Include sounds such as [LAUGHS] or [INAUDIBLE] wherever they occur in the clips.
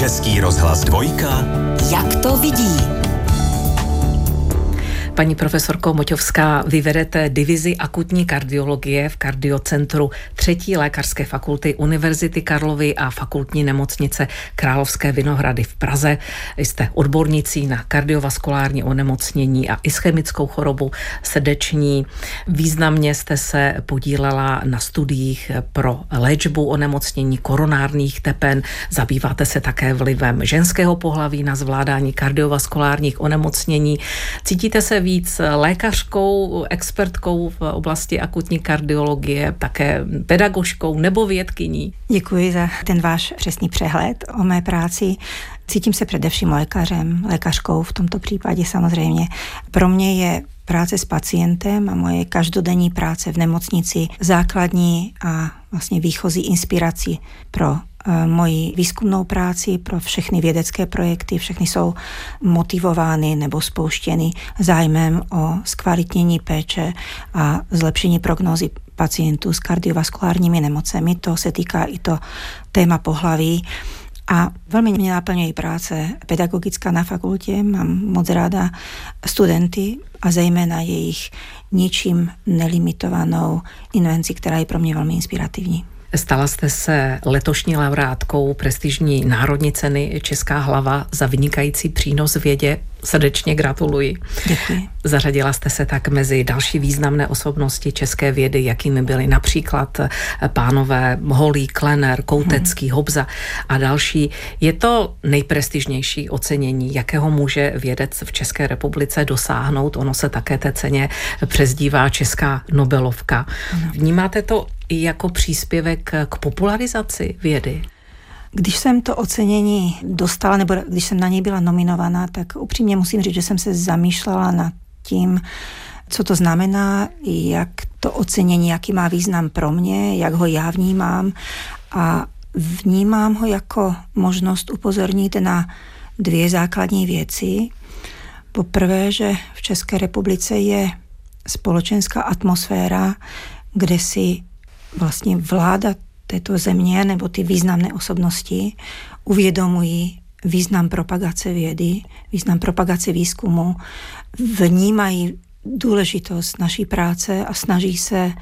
Český rozhlas dvojka. Jak to vidí? Paní profesorko Moťovská, vy vedete divizi akutní kardiologie v kardiocentru třetí lékařské fakulty Univerzity Karlovy a fakultní nemocnice Královské Vinohrady v Praze. Jste odbornicí na kardiovaskulární onemocnění a ischemickou chorobu srdeční. Významně jste se podílela na studiích pro léčbu onemocnění koronárních tepen. Zabýváte se také vlivem ženského pohlaví na zvládání kardiovaskulárních onemocnění. Cítíte se víc lékařkou, expertkou v oblasti akutní kardiologie, také pedagožkou nebo vědkyní? Děkuji za ten váš přesný přehled o mé práci. Cítím se především lékařem, lékařkou v tomto případě samozřejmě. Pro mě je práce s pacientem a moje každodenní práce v nemocnici základní a vlastně výchozí inspirací pro moji výzkumnou práci, pro všechny vědecké projekty. Všechny jsou motivovány nebo spouštěny zájmem o zkvalitnění péče a zlepšení prognózy pacientů s kardiovaskulárními nemocemi. To se týká i to téma pohlaví. A velmi mě naplňuje práce pedagogická na fakultě. Mám moc ráda studenty a zejména jejich ničím nelimitovanou invenci, která je pro mě velmi inspirativní. Stala jste se letošní laureátkou prestižní národní ceny Česká hlava za vynikající přínos vědě. Srdečně gratuluji. Děkuji. Zařadila jste se tak mezi další významné osobnosti české vědy, jakými byly například pánové Holý, Klener, Koutecký, hmm. Hobza a další. Je to nejprestižnější ocenění, jakého může vědec v České republice dosáhnout. Ono se také té ceně přezdívá Česká Nobelovka. Hmm. Vnímáte to i jako příspěvek k popularizaci vědy? Když jsem to ocenění dostala, nebo když jsem na něj byla nominovaná, tak upřímně musím říct, že jsem se zamýšlela nad tím, co to znamená, jak to ocenění, jaký má význam pro mě, jak ho já vnímám a vnímám ho jako možnost upozornit na dvě základní věci. Poprvé, že v České republice je společenská atmosféra, kde si vlastně vláda této země nebo ty významné osobnosti uvědomují význam propagace vědy, význam propagace výzkumu, vnímají důležitost naší práce a snaží se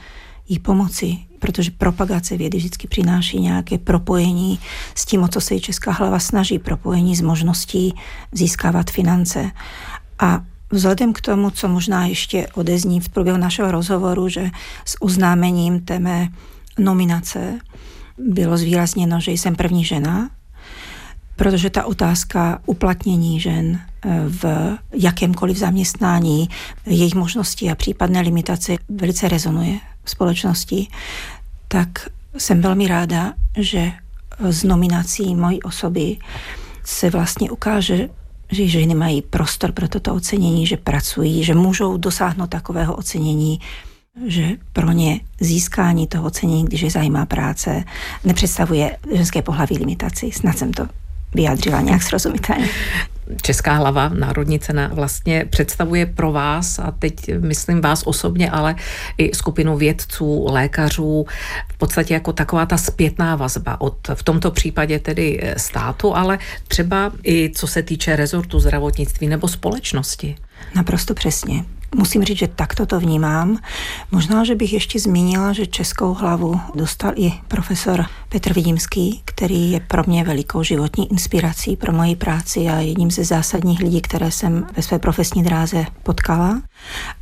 jí pomoci, protože propagace vědy vždycky přináší nějaké propojení s tím, o co se i Česká hlava snaží, propojení s možností získávat finance. A Vzhledem k tomu, co možná ještě odezní v průběhu našeho rozhovoru, že s oznámením té mé nominace bylo zvýrazněno, že jsem první žena, protože ta otázka uplatnění žen eh, v jakémkoliv zaměstnání, jejich možnosti a případné limitace velice rezonuje v společnosti, tak jsem velmi ráda, že z nominací mojí osoby se vlastně ukáže, že ženy mají prostor pro toto ocenění, že pracují, že můžou dosáhnout takového ocenění, že pro ně získání toho ocenění, když je zajímá práce, nepředstavuje ženské pohlaví limitaci. Snad jsem to vyjádřila nějak srozumitelně. Česká hlava, Národní cena vlastně představuje pro vás, a teď myslím vás osobně, ale i skupinu vědců, lékařů, v podstatě jako taková ta zpětná vazba od v tomto případě tedy státu, ale třeba i co se týče rezortu zdravotnictví nebo společnosti. Naprosto přesně. Musím říct, že takto to vnímám. Možná, že bych ještě zmínila, že českou hlavu dostal i profesor Petr Vidimský, který je pro mě velikou životní inspirací pro moji práci a jedním ze zásadních lidí, které jsem ve své profesní dráze potkala.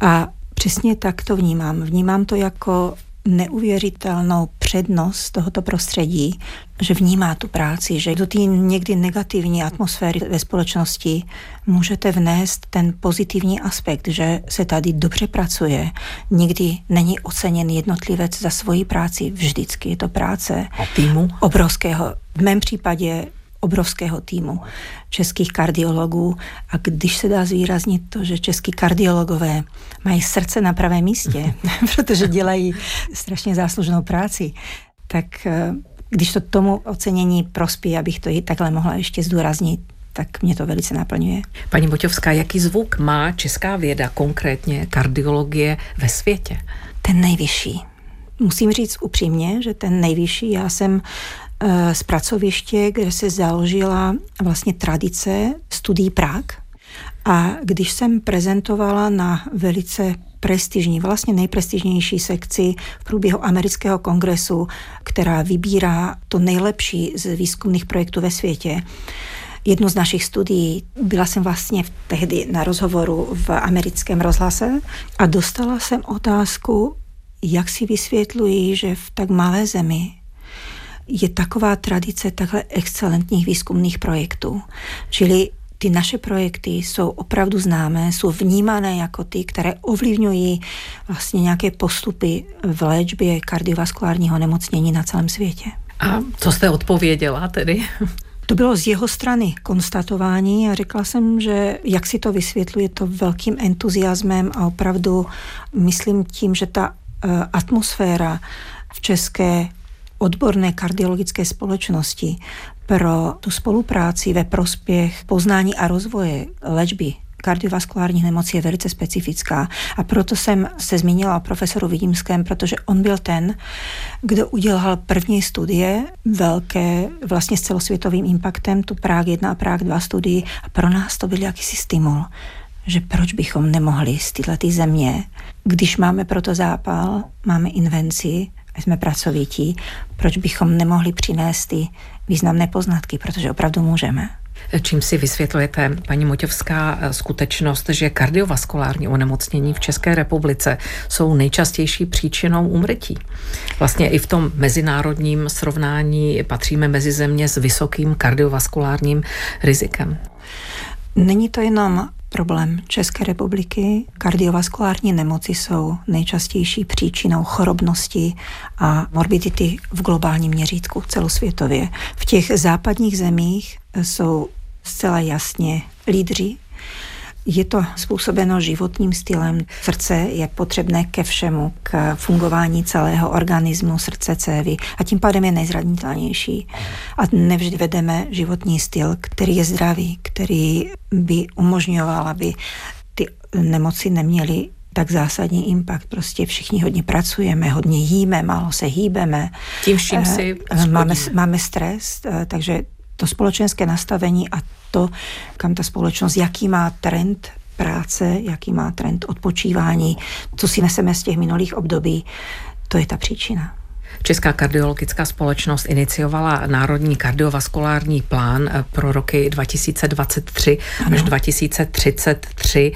A přesně tak to vnímám. Vnímám to jako neuvěřitelnou přednost tohoto prostředí, že vnímá tu práci, že do té někdy negativní atmosféry ve společnosti můžete vnést ten pozitivní aspekt, že se tady dobře pracuje. Nikdy není oceněn jednotlivec za svoji práci, vždycky je to práce A týmu? obrovského. V mém případě obrovského týmu českých kardiologů a když se dá zvýraznit to, že český kardiologové mají srdce na pravém místě, [LAUGHS] protože dělají strašně záslužnou práci, tak eh, když to tomu ocenění prospí, abych to i takhle mohla ještě zdůraznit, tak mě to velice naplňuje. Paní Boťovská, jaký zvuk má česká věda, konkrétně kardiologie ve světě? Ten nejvyšší. Musím říct upřímně, že ten nejvyšší, já jsem eh, z pracoviště, kde se založila vlastně tradice studií Prák. A když jsem prezentovala na velice prestižní, vlastně nejprestižnější sekci v průběhu amerického kongresu, která vybírá to nejlepší z výzkumných projektů ve světě, jednu z našich studií. Byla jsem vlastně tehdy na rozhovoru v americkém rozhlase a dostala jsem otázku, jak si vysvětlují, že v tak malé zemi je taková tradice takhle excelentních výzkumných projektů. Čili ty naše projekty jsou opravdu známé, jsou vnímané jako ty, které ovlivňují vlastně nějaké postupy v léčbě kardiovaskulárního nemocnění na celém světě. A co jste odpověděla tedy? To bylo z jeho strany konstatování a řekla jsem, že jak si to vysvětluje to velkým entuziasmem a opravdu myslím tím, že ta uh, atmosféra v české odborné kardiologické společnosti pro tu spolupráci ve prospěch poznání a rozvoje léčby kardiovaskulárních nemocí je velice specifická. A proto jsem se zmínila o profesoru Vidímském, protože on byl ten, kdo udělal první studie, velké, vlastně s celosvětovým impaktem, tu Prague 1 a Prague 2 studii. A pro nás to byl jakýsi stimul, že proč bychom nemohli z této země, když máme proto zápal, máme invenci, jsme pracovití, proč bychom nemohli přinést ty významné poznatky, protože opravdu můžeme. Čím si vysvětlujete, paní Moťovská, skutečnost, že kardiovaskulární onemocnění v České republice jsou nejčastější příčinou úmrtí? Vlastně i v tom mezinárodním srovnání patříme mezi země s vysokým kardiovaskulárním rizikem. Není to jenom problém České republiky. Kardiovaskulární nemoci jsou nejčastější příčinou chorobnosti a morbidity v globálním měřítku celosvětově. V těch západních zemích jsou zcela jasně lídři je to způsobeno životním stylem. Srdce je potřebné ke všemu, k fungování celého organismu, srdce, cévy a tím pádem je nejzranitelnější. A nevždy vedeme životní styl, který je zdravý, který by umožňoval, aby ty nemoci neměly tak zásadní impact. Prostě všichni hodně pracujeme, hodně jíme, málo se hýbeme. Tím vším si eh, máme, máme stres, eh, takže to společenské nastavení a to, kam ta společnost, jaký má trend práce, jaký má trend odpočívání, co si neseme z těch minulých období, to je ta příčina. Česká kardiologická společnost iniciovala Národní kardiovaskulární plán pro roky 2023 ano. až 2033.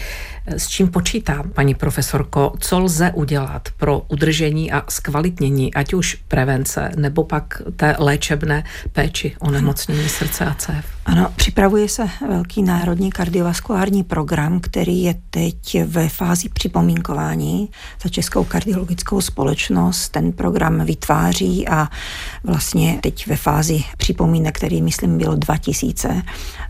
S čím počítá, paní profesorko, co lze udělat pro udržení a zkvalitnění, ať už prevence, nebo pak té léčebné péči o nemocnění srdce a cév? Ano, připravuje se velký národní kardiovaskulární program, který je teď ve fázi připomínkování za Českou kardiologickou společnost. Ten program vytváří a vlastně teď ve fázi připomínek, který myslím bylo 2000,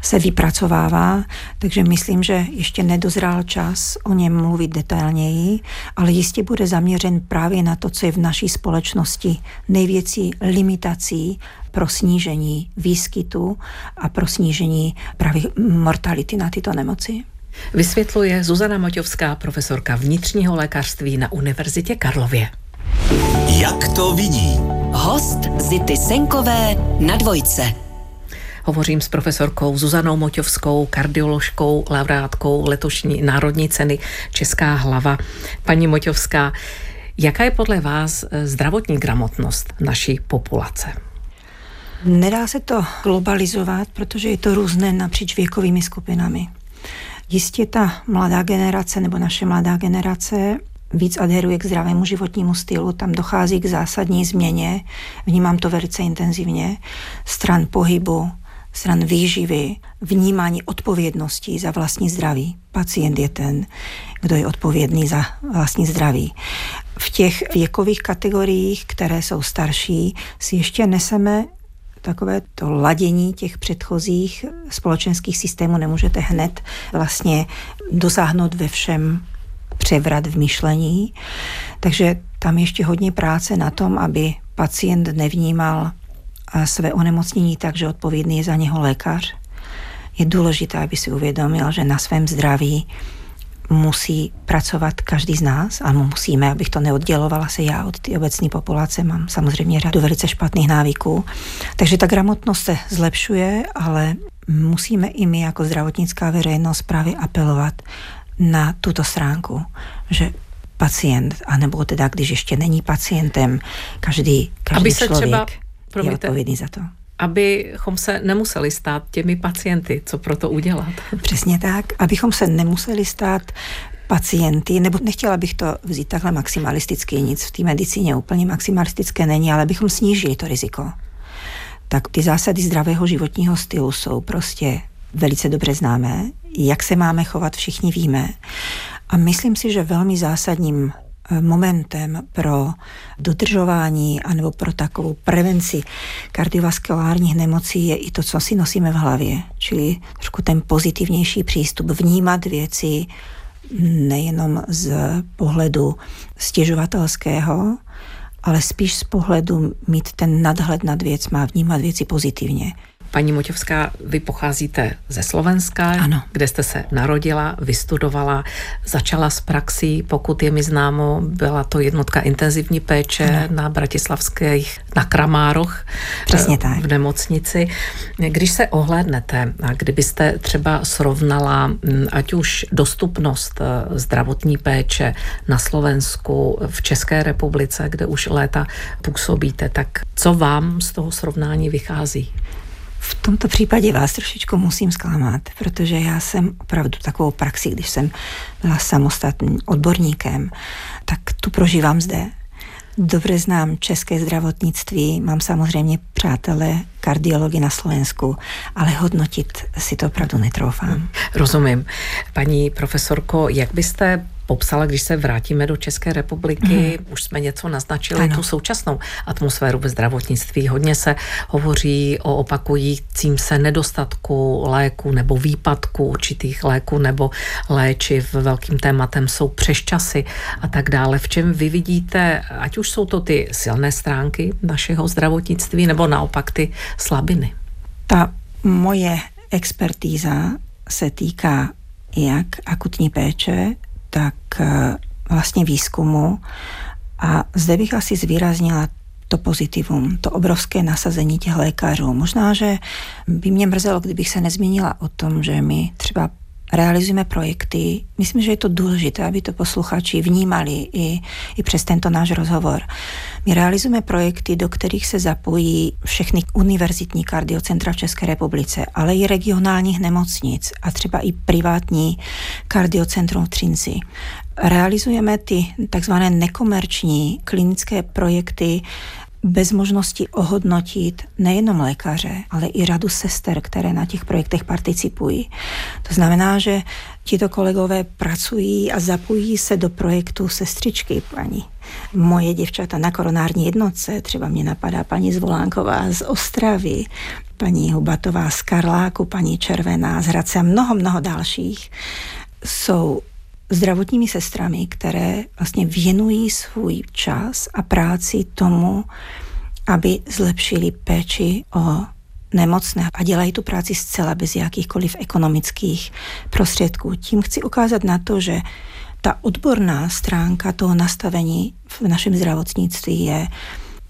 se vypracovává, takže myslím, že ještě nedozrál čas o něm mluvit detailněji, ale jistě bude zaměřen právě na to, co je v naší společnosti největší limitací pro snížení výskytu a pro snížení právě mortality na tyto nemoci. Vysvětluje Zuzana Moťovská, profesorka vnitřního lékařství na Univerzitě Karlově. Jak to vidí? Host Zity Senkové na dvojce. Hovořím s profesorkou Zuzanou Moťovskou, kardioložkou, laureátkou letošní národní ceny Česká hlava. Paní Moťovská, jaká je podle vás eh, zdravotní gramotnost naší populace? Nedá se to globalizovat, protože je to různé napříč věkovými skupinami. Jistě ta mladá generace nebo naše mladá generace víc adheruje k zdravému životnímu stylu, tam dochází k zásadní změně, vnímám to velice intenzivně, stran pohybu, stran výživy, vnímání odpovědnosti za vlastní zdraví. Pacient je ten, kdo je odpovědný za vlastní zdraví. V těch věkových kategoriích, které jsou starší, si ještě neseme takové to ladění těch předchozích společenských systémů nemůžete hned vlastně dosáhnout ve všem převrat v myšlení. Takže tam ještě hodně práce na tom, aby pacient nevnímal své onemocnění tak, že odpovědný je za něho lékař. Je důležité, aby si uvědomil, že na svém zdraví musí pracovat každý z nás a musíme, abych to neoddělovala se já od té obecné populace, mám samozřejmě řadu velice špatných návyků. Takže ta gramotnost se zlepšuje, ale musíme i my jako zdravotnická veřejnost právě apelovat na tuto stránku, že pacient, anebo teda, když ještě není pacientem, každý, každý Aby se člověk třeba, promiňte, je odpovědný za to abychom se nemuseli stát těmi pacienty. Co pro to udělat? [LAUGHS] Přesně tak, abychom se nemuseli stát pacienty, nebo nechtěla bych to vzít takhle maximalisticky, nic v té medicíně úplně maximalistické není, ale bychom snížili to riziko. Tak ty zásady zdravého životního stylu jsou prostě velice dobře známé. Jak se máme chovat, všichni víme. A myslím si, že velmi zásadním momentem pro dodržování anebo pro takovou prevenci kardiovaskulárních nemocí je i to, co si nosíme v hlavě. Čili trošku ten pozitivnější přístup, vnímat věci nejenom z pohledu stěžovatelského, ale spíš z pohledu mít ten nadhled nad věc, má vnímat věci pozitivně. Paní Moťovská, vy pocházíte ze Slovenska, ano. kde jste se narodila, vystudovala, začala s praxí, pokud je mi známo, byla to jednotka intenzivní péče ano. na bratislavských, na Kramároch Přesně tak. v nemocnici. Když se ohlédnete a kdybyste třeba srovnala mm, ať už dostupnost eh, zdravotní péče na Slovensku, v České republice, kde už léta působíte, tak co vám z toho srovnání vychází? V tomto případě vás trošičku musím zklamat, protože já jsem opravdu takovou praxi, když jsem byla samostatným odborníkem, tak tu prožívám zde. Dobře znám české zdravotnictví, mám samozřejmě přátelé kardiologi na Slovensku, ale hodnotit si to opravdu netroufám. Rozumím. Paní profesorko, jak byste popsala, když se vrátíme do České republiky, mm. už jsme něco naznačili, ano. tu současnou atmosféru ve zdravotnictví. Hodně se hovoří o opakujícím se nedostatku léku nebo výpadku určitých léků nebo léčiv. Velkým tématem jsou přeščasy a tak dále. V čem vy vidíte, ať už jsou to ty silné stránky našeho zdravotnictví nebo naopak ty slabiny? Ta moje expertíza se týká jak akutní péče, tak eh, vlastně výzkumu. A zde bych asi zvýraznila to pozitivum, to obrovské nasazení těch lékařů. Možná, že by mě mrzelo, kdybych se nezmínila o tom, že my třeba realizujeme projekty. Myslím, že je to důležité, aby to posluchači vnímali i, i přes tento náš rozhovor. My realizujeme projekty, do kterých se zapojí všechny univerzitní kardiocentra v České republice, ale i regionálních nemocnic a třeba i privátní kardiocentrum v Třinci. Realizujeme ty takzvané nekomerční klinické projekty bez možnosti ohodnotit nejenom lékaře, ale i radu sester, které na těch projektech participují. To znamená, že tito kolegové pracují a zapojí se do projektu sestřičky paní. Moje děvčata na koronární jednotce, třeba mě napadá paní Zvolánková z Ostravy, paní Hubatová z Karláku, paní Červená z Hradce a mnoho, mnoho dalších, jsou zdravotními sestrami, které vlastně věnují svůj čas a práci tomu, aby zlepšili péči o nemocné a dělají tu práci zcela bez jakýchkoliv ekonomických prostředků. Tím chci ukázat na to, že ta odborná stránka toho nastavení v našem zdravotnictví je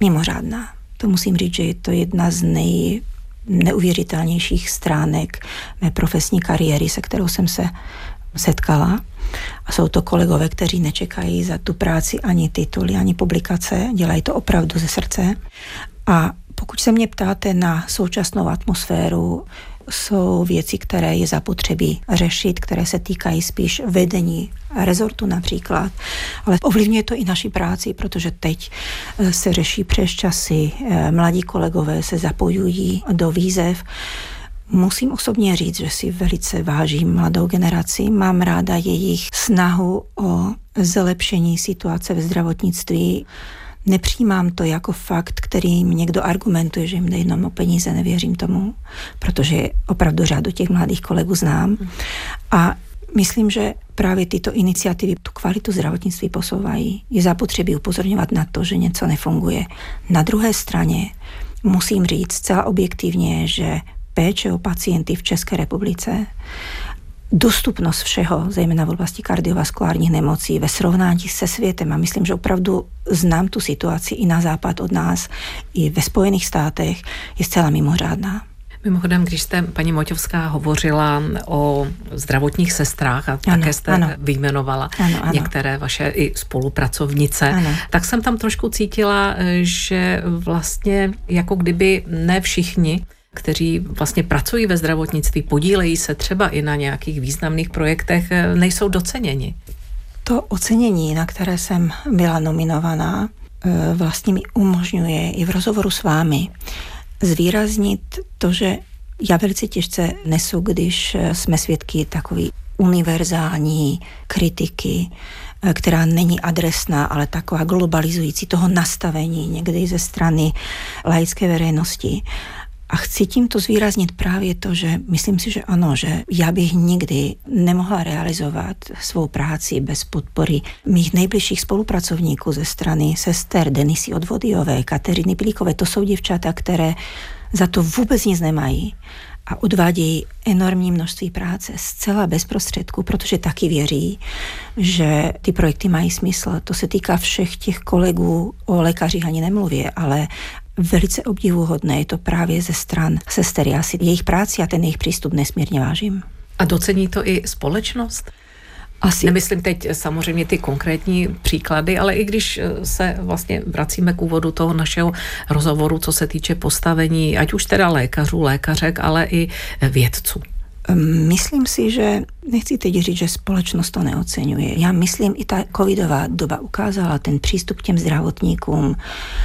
mimořádná. To musím říct, že je to jedna z nej neuvěřitelnějších stránek mé profesní kariéry, se kterou jsem se setkala. A jsou to kolegové, kteří nečekají za tu práci ani tituly, ani publikace, dělají to opravdu ze srdce. A pokud se mě ptáte na současnou atmosféru, jsou věci, které je zapotřebí řešit, které se týkají spíš vedení rezortu například, ale ovlivňuje to i naši práci, protože teď eh, se řeší přes časy, eh, mladí kolegové se zapojují do výzev, Musím osobně říct, že si velice vážím mladou generaci, mám ráda jejich snahu o zlepšení situace ve zdravotnictví. Nepřijímám to jako fakt, kterým někdo argumentuje, že jim jde jenom o peníze, nevěřím tomu, protože opravdu řádu těch mladých kolegů znám. A myslím, že právě tyto iniciativy tu kvalitu zdravotnictví posouvají. Je zapotřebí upozorňovat na to, že něco nefunguje. Na druhé straně musím říct zcela objektivně, že péče o pacienty v České republice dostupnost všeho, zejména v oblasti kardiovaskulárních nemocí, ve srovnání se světem. A myslím, že opravdu znám tu situaci i na západ od nás, i ve Spojených státech, je zcela mimořádná. Mimochodem, když jste, paní Moťovská, hovořila o zdravotních sestrách a ano, také jste ano. vyjmenovala ano, ano. některé vaše i spolupracovnice, ano. tak jsem tam trošku cítila, že vlastně jako kdyby ne všichni kteří vlastně pracují ve zdravotnictví, podílejí se třeba i na nějakých významných projektech, nejsou doceněni. To ocenění, na které jsem byla nominovaná, eh, vlastně mi umožňuje i v rozhovoru s vámi zvýraznit to, že já velice těžce nesu, když jsme svědky takový univerzální kritiky, která není adresná, ale taková globalizující toho nastavení někdy ze strany laické veřejnosti. A chci tímto zvýraznit právě to, že myslím si, že ano, že já bych nikdy nemohla realizovat svou práci bez podpory mých nejbližších spolupracovníků ze strany sester Denisy Odvodiové, Kateriny Pilíkové. To jsou děvčata, které za to vůbec nic nemají a odvádějí enormní množství práce zcela bez prostředku, protože taky věří, že ty projekty mají smysl. To se týká všech těch kolegů, o lékařích ani nemluvě, ale velice obdivuhodné je to právě ze stran sester. Já si jejich práci a ten jejich přístup nesmírně vážím. A docení to i společnost? Asi. Nemyslím teď samozřejmě ty konkrétní příklady, ale i když se vlastně vracíme k úvodu toho našeho rozhovoru, co se týče postavení, ať už teda lékařů, lékařek, ale i vědců. Myslím si, že nechci teď říct, že společnost to neocenuje. Já myslím, i ta covidová doba ukázala ten přístup k těm zdravotníkům,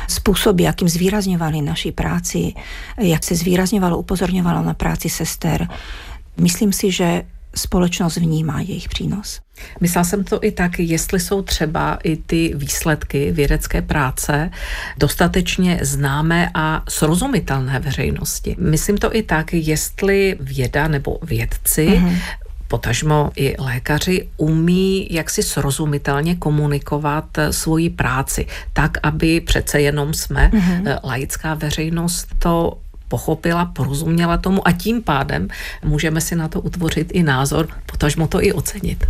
způsob, jakým zvýrazňovali naši práci, jak se zvýrazňovalo, upozorňovalo na práci sester. Myslím si, že společnost vnímá jejich přínos. Myslela jsem to i tak, jestli jsou třeba i ty výsledky vědecké práce dostatečně známé a srozumitelné veřejnosti. Myslím to i tak, jestli věda nebo vědci mm-hmm potažmo i lékaři umí jaksi srozumitelně komunikovat svoji práci, tak, aby přece jenom jsme, mm-hmm. laická veřejnost, to pochopila, porozuměla tomu a tím pádem můžeme si na to utvořit i názor, potažmo to i ocenit.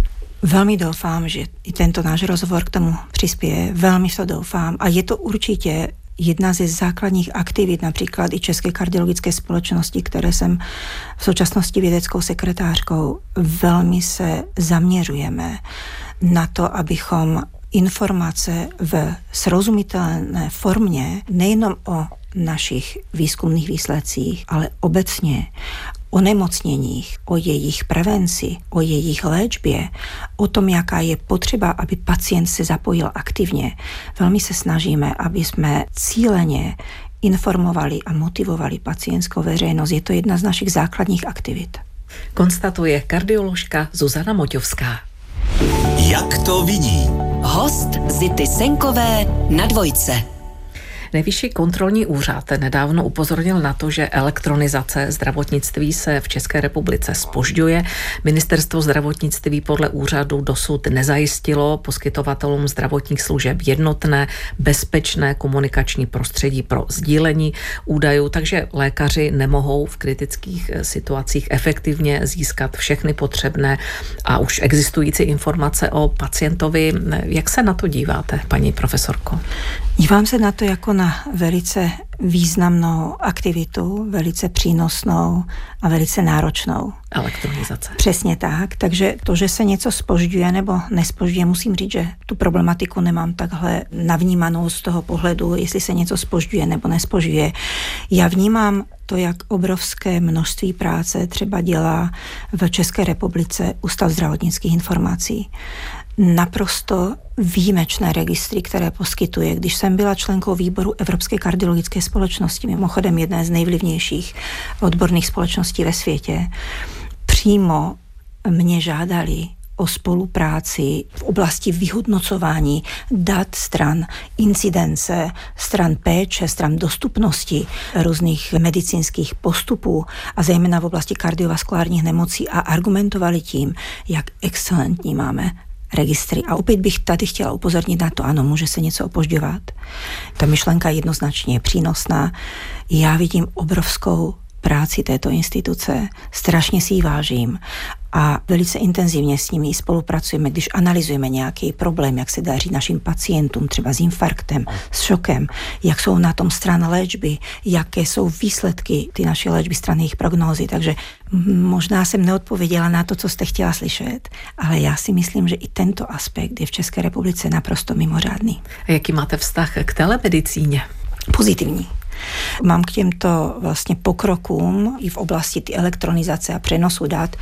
Velmi doufám, že i tento náš rozhovor k tomu přispěje. Velmi to doufám. A je to určitě jedna ze základních aktivit, například i České kardiologické společnosti, které jsem v současnosti vědeckou sekretářkou, velmi se zaměřujeme na to, abychom informace v srozumitelné formě nejenom o našich výzkumných výsledcích, ale obecně o nemocněních, o jejich prevenci, o jejich léčbě, o tom, jaká je potřeba, aby pacient se zapojil aktivně. Velmi se snažíme, aby jsme cíleně informovali a motivovali pacientskou veřejnost. Je to jedna z našich základních aktivit. Konstatuje kardioložka Zuzana Moťovská. Jak to vidí? Host Zity Senkové na dvojce. Nejvyšší kontrolní úřad nedávno upozornil na to, že elektronizace zdravotnictví se v České republice spožďuje. Ministerstvo zdravotnictví podle úřadu dosud nezajistilo poskytovatelům zdravotních služeb jednotné, bezpečné komunikační prostředí pro sdílení údajů, takže lékaři nemohou v kritických situacích efektivně získat všechny potřebné a už existující informace o pacientovi. Jak se na to díváte, paní profesorko? Dívám se na to jako na velice významnou aktivitu, velice přínosnou a velice náročnou. Elektronizace. Přesně tak, takže to, že se něco spožďuje nebo nespožďuje, musím říct, že tu problematiku nemám takhle navnímanou z toho pohledu, jestli se něco spožďuje nebo nespožďuje. Já vnímám to, jak obrovské množství práce třeba dělá v České republice Ústav zdravotnických informací naprosto výjimečné registry, které poskytuje. Když jsem byla členkou výboru Evropské kardiologické společnosti, mimochodem jedné z nejvlivnějších odborných společností ve světě, přímo mě žádali o spolupráci v oblasti vyhodnocování dat stran incidence, stran péče, stran dostupnosti různých medicínských postupů a zejména v oblasti kardiovaskulárních nemocí a argumentovali tím, jak excelentní máme registry. A opět bych tady chtěla upozornit na to, ano, může se něco opožďovat. Ta myšlenka je jednoznačně přínosná. Já vidím obrovskou práci této instituce, strašně si ji vážím a velice intenzivně s nimi spolupracujeme, když analyzujeme nějaký problém, jak se daří našim pacientům, třeba s infarktem, s šokem, jak jsou na tom strany léčby, jaké jsou výsledky ty naší léčby, strany jejich prognózy. Takže možná jsem neodpověděla na to, co jste chtěla slyšet, ale já si myslím, že i tento aspekt je v České republice naprosto mimořádný. A jaký máte vztah k telemedicíně? Pozitivní. Mám k těmto vlastně pokrokům i v oblasti ty elektronizace a přenosu dat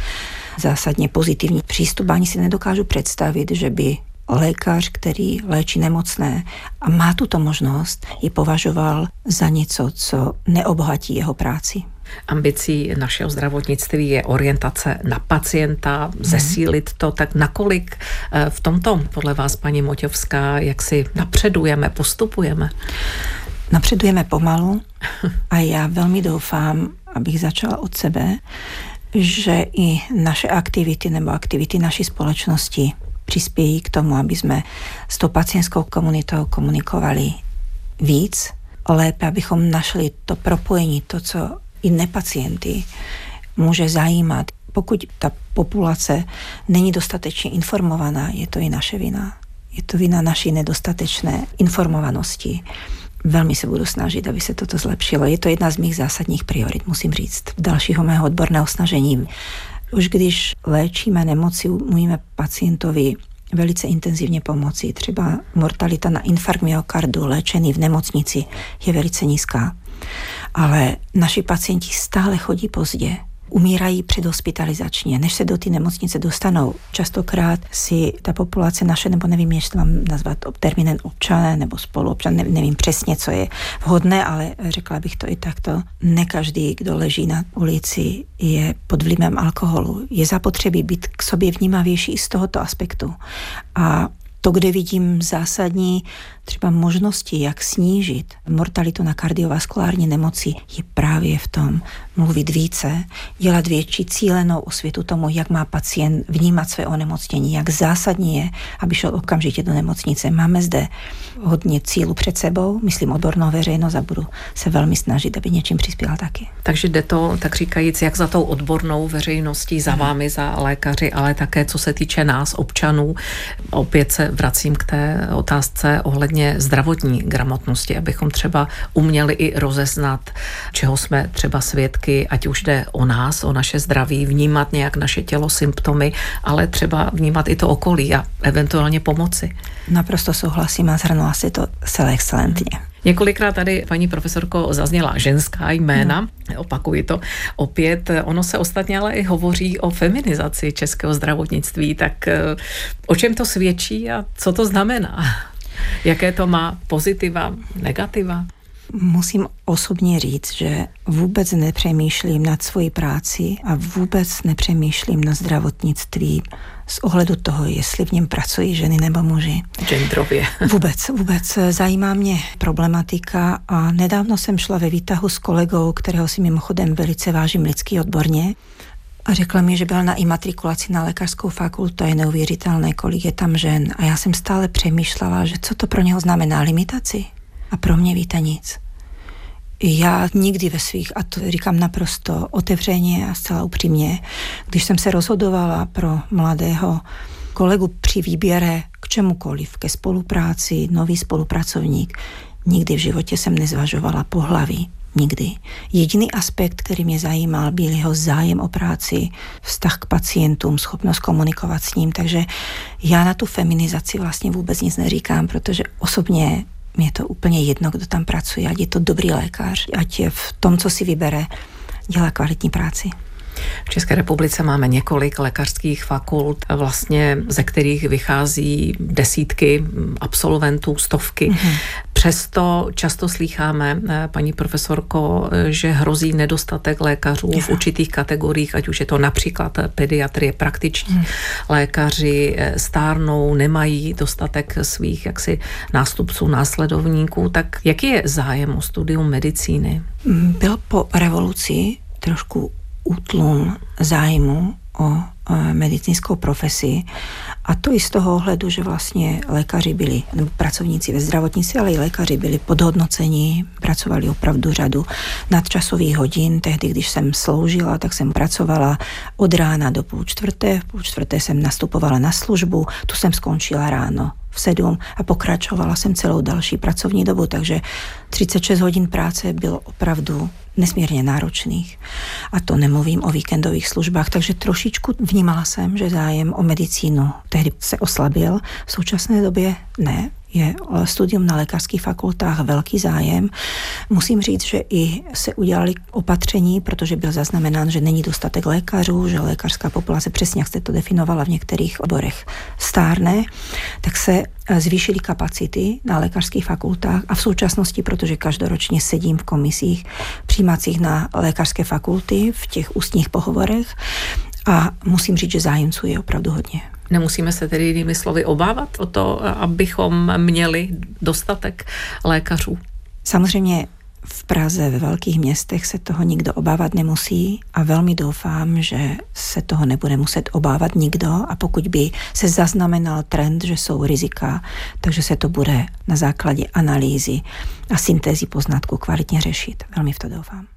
zásadně pozitivní přístup. Ani si nedokážu představit, že by lékař, který léčí nemocné a má tuto možnost, ji považoval za něco, co neobohatí jeho práci. Ambicí našeho zdravotnictví je orientace na pacienta, zesílit to, tak nakolik eh, v tomto, podle vás, paní Moťovská, jak si napředujeme, postupujeme? Napředujeme pomalu a já velmi doufám, abych začala od sebe, že i naše aktivity nebo aktivity naší společnosti přispějí k tomu, aby jsme s tou pacientskou komunitou komunikovali víc, lépe, abychom našli to propojení, to, co i nepacienty může zajímat. Pokud ta populace není dostatečně informovaná, je to i naše vina. Je to vina naší nedostatečné informovanosti velmi se budu snažit, aby se toto zlepšilo. Je to jedna z mých zásadních priorit, musím říct, dalšího mého odborného snažení. Už když léčíme nemoci, umíme pacientovi velice intenzivně pomoci. Třeba mortalita na infarkt myokardu léčený v nemocnici je velice nízká. Ale naši pacienti stále chodí pozdě umírají předhospitalizačně, než se do ty nemocnice dostanou. Častokrát si ta populace naše, nebo nevím, jestli mám nazvat termínem občané nebo spoluobčan, nevím přesně, co je vhodné, ale řekla bych to i takto. Ne každý, kdo leží na ulici, je pod vlivem alkoholu. Je zapotřebí být k sobě vnímavější i z tohoto aspektu. A to, kde vidím zásadní třeba možnosti, jak snížit mortalitu na kardiovaskulární nemoci, je právě v tom mluvit více, dělat větší cílenou osvětu tomu, jak má pacient vnímat své onemocnění, jak zásadní je, aby šel okamžitě do nemocnice. Máme zde hodně cílů před sebou, myslím odbornou veřejnost a budu se velmi snažit, aby něčím přispěla taky. Takže jde to, tak říkajíc, jak za tou odbornou veřejností, za vámi, za lékaři, ale také co se týče nás, občanů. Opět se vracím k té otázce ohledně zdravotní gramotnosti, abychom třeba uměli i rozeznat, čeho jsme třeba svědky, ať už jde o nás, o naše zdraví, vnímat nějak naše tělo, symptomy, ale třeba vnímat i to okolí a eventuálně pomoci. Naprosto souhlasím a zhrnula si to celé excelentně. Několikrát tady, paní profesorko, zazněla ženská jména, no. opakuji to opět. Ono se ostatně ale i hovoří o feminizaci českého zdravotnictví, tak eh, o čem to svědčí a co to znamená? Jaké to má pozitiva, negativa? Musím osobně říct, že vůbec nepřemýšlím nad svojí práci a vůbec nepřemýšlím na zdravotnictví z ohledu toho, jestli v něm pracují ženy nebo muži. Genderově. [LAUGHS] Vůbec, vůbec. Zajímá mě problematika a nedávno jsem šla ve výtahu s kolegou, kterého si mimochodem velice vážím lidský odborně, a řekla mi, že byla na imatrikulaci na lékařskou fakultu, je neuvěřitelné, kolik je tam žen. A já jsem stále přemýšlela, že co to pro něho znamená limitaci. A pro mě víte nic. Já nikdy ve svých, a to říkám naprosto otevřeně a zcela upřímně, když jsem se rozhodovala pro mladého kolegu při výběre k čemukoliv, ke spolupráci, nový spolupracovník, nikdy v životě jsem nezvažovala pohlaví. Nikdy. Jediný aspekt, který mě zajímal, byl jeho zájem o práci, vztah k pacientům, schopnost komunikovat s ním, takže já na tu feminizaci vlastně vůbec nic neříkám, protože osobně mě to úplně jedno, kdo tam pracuje, ať je to dobrý lékař, ať je v tom, co si vybere, dělá kvalitní práci. V České republice máme několik lékařských fakult, vlastně ze kterých vychází desítky absolventů, stovky. Mm-hmm. Přesto často slýcháme, eh, paní profesorko, že hrozí nedostatek lékařů v určitých kategoriích, ať už je to například pediatrie, praktiční mm. lékaři eh, stárnou, nemají dostatek svých jaksi nástupců, následovníků. Tak jaký je zájem o studium medicíny? Byl po revoluci trošku útlum zájmu o eh, medicínskou profesi. A to i z toho ohledu, že vlastně lékaři byli, nebo pracovníci ve zdravotnictví, ale i lékaři byli podhodnoceni, pracovali opravdu řadu nadčasových hodin. Tehdy, když jsem sloužila, tak jsem pracovala od rána do půl čtvrté. V půl čtvrté jsem nastupovala na službu, tu jsem skončila ráno v sedm a pokračovala jsem celou další pracovní dobu, takže 36 hodin práce bylo opravdu nesmírně náročných. A to nemluvím o víkendových službách, takže trošičku vnímala jsem, že zájem o medicínu tehdy se oslabil. V současné době ne, je studium na lékařských fakultách velký zájem. Musím říct, že i se udělali opatření, protože byl zaznamenán, že není dostatek lékařů, že lékařská populace, přesně jak jste to definovala v některých oborech, stárne, tak se eh, zvýšily kapacity na lékařských fakultách a v současnosti, protože každoročně sedím v komisích přijímacích na lékařské fakulty v těch ústních pohovorech a musím říct, že zájemců je opravdu hodně. Nemusíme se tedy jinými slovy obávat o to, abychom měli dostatek lékařů? Samozřejmě v Praze, ve velkých městech se toho nikdo obávat nemusí a velmi doufám, že se toho nebude muset obávat nikdo a pokud by se zaznamenal trend, že jsou rizika, takže se to bude na základě analýzy a syntézy poznatku kvalitně řešit. Velmi v to doufám.